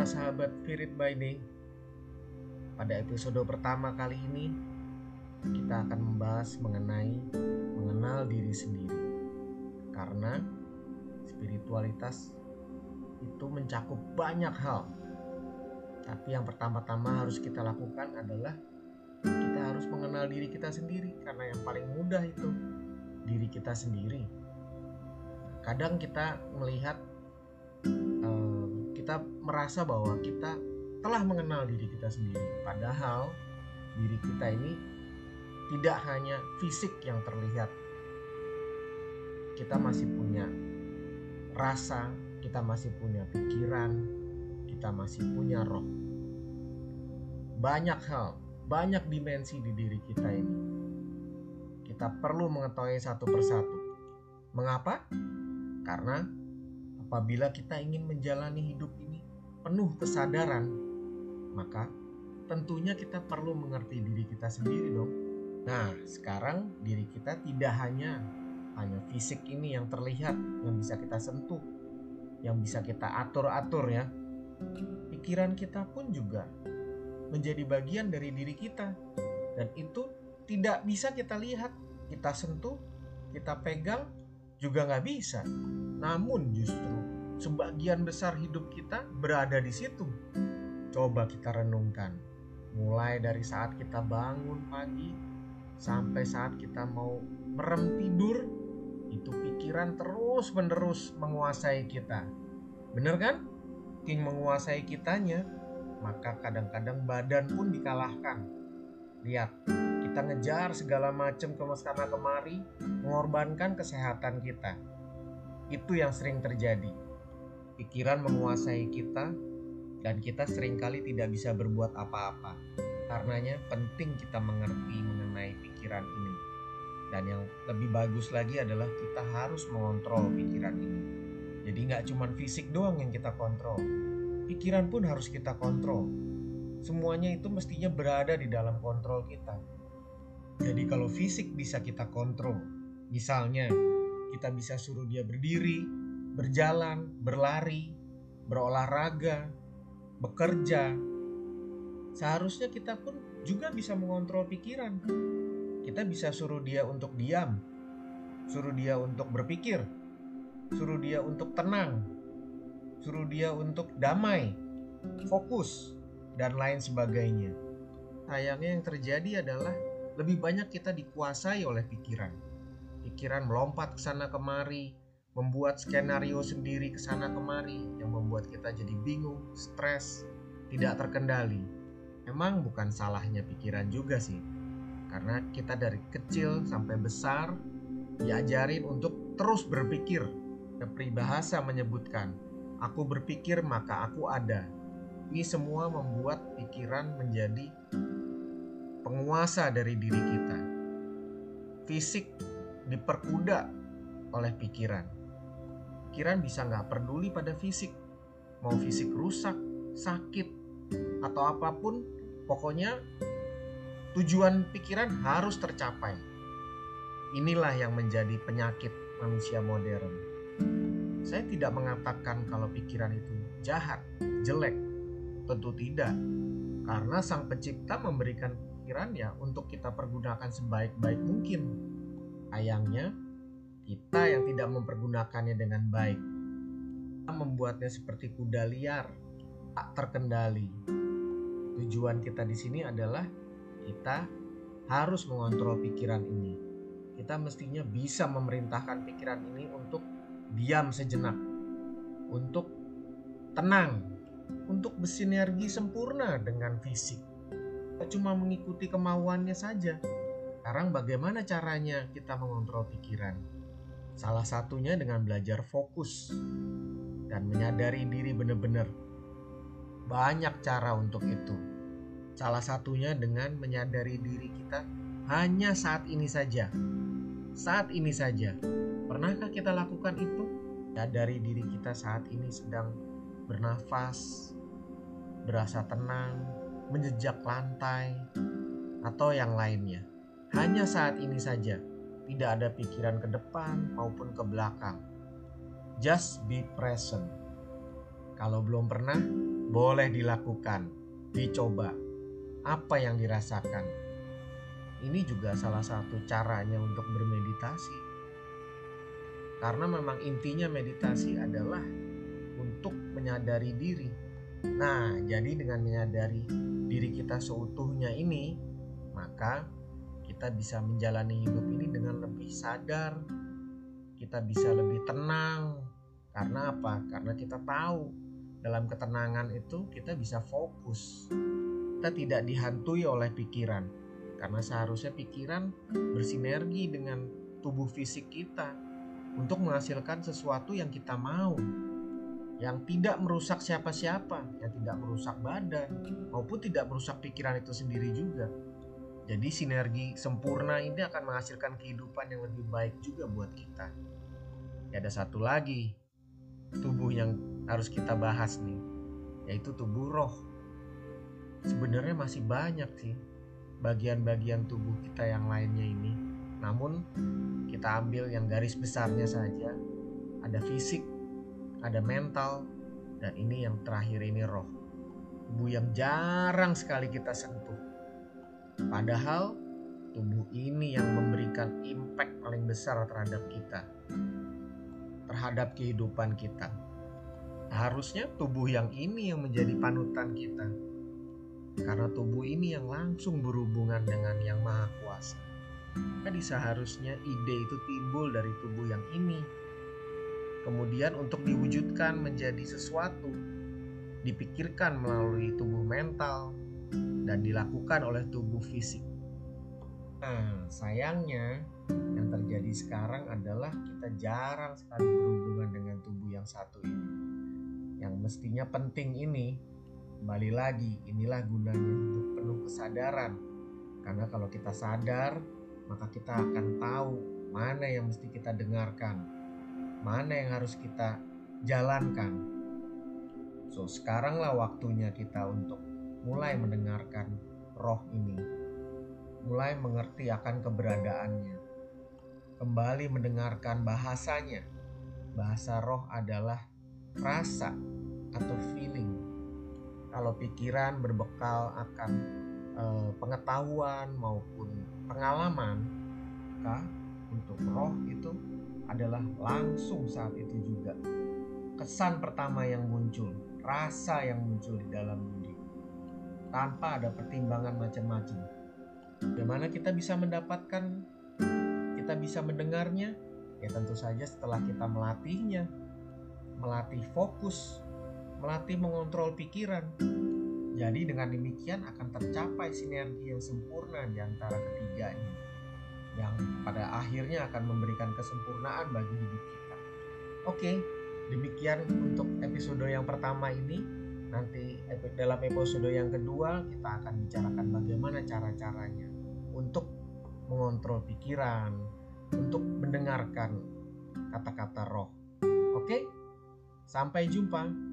para sahabat Spirit by Day. Pada episode pertama kali ini, kita akan membahas mengenai mengenal diri sendiri. Karena spiritualitas itu mencakup banyak hal. Tapi yang pertama-tama harus kita lakukan adalah kita harus mengenal diri kita sendiri karena yang paling mudah itu diri kita sendiri. Kadang kita melihat eh, kita merasa bahwa kita telah mengenal diri kita sendiri. Padahal diri kita ini tidak hanya fisik yang terlihat. Kita masih punya rasa, kita masih punya pikiran, kita masih punya roh. Banyak hal, banyak dimensi di diri kita ini. Kita perlu mengetahui satu persatu. Mengapa? Karena apabila kita ingin menjalani hidup ini penuh kesadaran, maka tentunya kita perlu mengerti diri kita sendiri dong. Nah, sekarang diri kita tidak hanya hanya fisik ini yang terlihat, yang bisa kita sentuh, yang bisa kita atur-atur ya. Pikiran kita pun juga menjadi bagian dari diri kita. Dan itu tidak bisa kita lihat, kita sentuh, kita pegang, juga nggak bisa. Namun justru sebagian besar hidup kita berada di situ. Coba kita renungkan. Mulai dari saat kita bangun pagi sampai saat kita mau merem tidur, itu pikiran terus menerus menguasai kita. Bener kan? King menguasai kitanya, maka kadang-kadang badan pun dikalahkan. Lihat, kita ngejar segala macam ke mana kemari, mengorbankan kesehatan kita. Itu yang sering terjadi. Pikiran menguasai kita dan kita sering kali tidak bisa berbuat apa-apa. Karenanya penting kita mengerti mengenai pikiran ini. Dan yang lebih bagus lagi adalah kita harus mengontrol pikiran ini. Jadi nggak cuma fisik doang yang kita kontrol. Pikiran pun harus kita kontrol. Semuanya itu mestinya berada di dalam kontrol kita. Jadi kalau fisik bisa kita kontrol, misalnya kita bisa suruh dia berdiri, berjalan, berlari, berolahraga, bekerja. Seharusnya kita pun juga bisa mengontrol pikiran. Kita bisa suruh dia untuk diam, suruh dia untuk berpikir, suruh dia untuk tenang, suruh dia untuk damai, fokus, dan lain sebagainya. Sayangnya yang terjadi adalah lebih banyak kita dikuasai oleh pikiran. Pikiran melompat ke sana kemari, membuat skenario sendiri ke sana kemari yang membuat kita jadi bingung, stres, tidak terkendali. Emang bukan salahnya pikiran juga sih. Karena kita dari kecil sampai besar diajarin untuk terus berpikir. Peribahasa menyebutkan, aku berpikir maka aku ada. Ini semua membuat pikiran menjadi penguasa dari diri kita. Fisik diperkuda oleh pikiran. Pikiran bisa nggak peduli pada fisik, mau fisik rusak, sakit, atau apa pun, pokoknya tujuan pikiran harus tercapai. Inilah yang menjadi penyakit manusia modern. Saya tidak mengatakan kalau pikiran itu jahat, jelek, tentu tidak, karena Sang Pencipta memberikan pikiran ya untuk kita pergunakan sebaik-baik mungkin. Sayangnya, kita yang tidak mempergunakannya dengan baik membuatnya seperti kuda liar, tak terkendali. Tujuan kita di sini adalah kita harus mengontrol pikiran ini. Kita mestinya bisa memerintahkan pikiran ini untuk diam sejenak, untuk tenang, untuk bersinergi sempurna dengan fisik cuma mengikuti kemauannya saja. Sekarang bagaimana caranya kita mengontrol pikiran? Salah satunya dengan belajar fokus dan menyadari diri benar-benar. Banyak cara untuk itu. Salah satunya dengan menyadari diri kita hanya saat ini saja. Saat ini saja. Pernahkah kita lakukan itu? Sadari diri kita saat ini sedang bernafas, berasa tenang, menjejak lantai, atau yang lainnya. Hanya saat ini saja, tidak ada pikiran ke depan maupun ke belakang. Just be present. Kalau belum pernah, boleh dilakukan, dicoba. Apa yang dirasakan? Ini juga salah satu caranya untuk bermeditasi. Karena memang intinya meditasi adalah untuk menyadari diri. Nah, jadi dengan menyadari diri kita seutuhnya ini, maka kita bisa menjalani hidup ini dengan lebih sadar. Kita bisa lebih tenang. Karena apa? Karena kita tahu dalam ketenangan itu kita bisa fokus. Kita tidak dihantui oleh pikiran. Karena seharusnya pikiran bersinergi dengan tubuh fisik kita untuk menghasilkan sesuatu yang kita mau yang tidak merusak siapa-siapa, yang tidak merusak badan, maupun tidak merusak pikiran itu sendiri juga. Jadi sinergi sempurna ini akan menghasilkan kehidupan yang lebih baik juga buat kita. Ya ada satu lagi, tubuh yang harus kita bahas nih, yaitu tubuh roh. Sebenarnya masih banyak sih bagian-bagian tubuh kita yang lainnya ini. Namun kita ambil yang garis besarnya saja. Ada fisik, ada mental, dan ini yang terakhir ini roh. Tubuh yang jarang sekali kita sentuh. Padahal tubuh ini yang memberikan impact paling besar terhadap kita. Terhadap kehidupan kita. Harusnya tubuh yang ini yang menjadi panutan kita. Karena tubuh ini yang langsung berhubungan dengan yang maha kuasa. Jadi seharusnya ide itu timbul dari tubuh yang ini Kemudian untuk diwujudkan menjadi sesuatu dipikirkan melalui tubuh mental dan dilakukan oleh tubuh fisik. Nah, sayangnya yang terjadi sekarang adalah kita jarang sekali berhubungan dengan tubuh yang satu ini. Yang mestinya penting ini, kembali lagi, inilah gunanya untuk penuh kesadaran. Karena kalau kita sadar, maka kita akan tahu mana yang mesti kita dengarkan, mana yang harus kita jalankan. So, sekaranglah waktunya kita untuk mulai mendengarkan roh ini, mulai mengerti akan keberadaannya, kembali mendengarkan bahasanya. Bahasa roh adalah rasa atau feeling. Kalau pikiran berbekal akan eh, pengetahuan maupun pengalaman, maka untuk roh itu adalah langsung saat itu juga. Kesan pertama yang muncul, rasa yang muncul di dalam diri. Tanpa ada pertimbangan macam-macam. Bagaimana kita bisa mendapatkan, kita bisa mendengarnya? Ya tentu saja setelah kita melatihnya. Melatih fokus, melatih mengontrol pikiran. Jadi dengan demikian akan tercapai sinergi yang sempurna di antara ketiganya yang pada akhirnya akan memberikan kesempurnaan bagi hidup kita. Oke, demikian untuk episode yang pertama ini. Nanti dalam episode yang kedua kita akan bicarakan bagaimana cara-caranya untuk mengontrol pikiran, untuk mendengarkan kata-kata roh. Oke, sampai jumpa.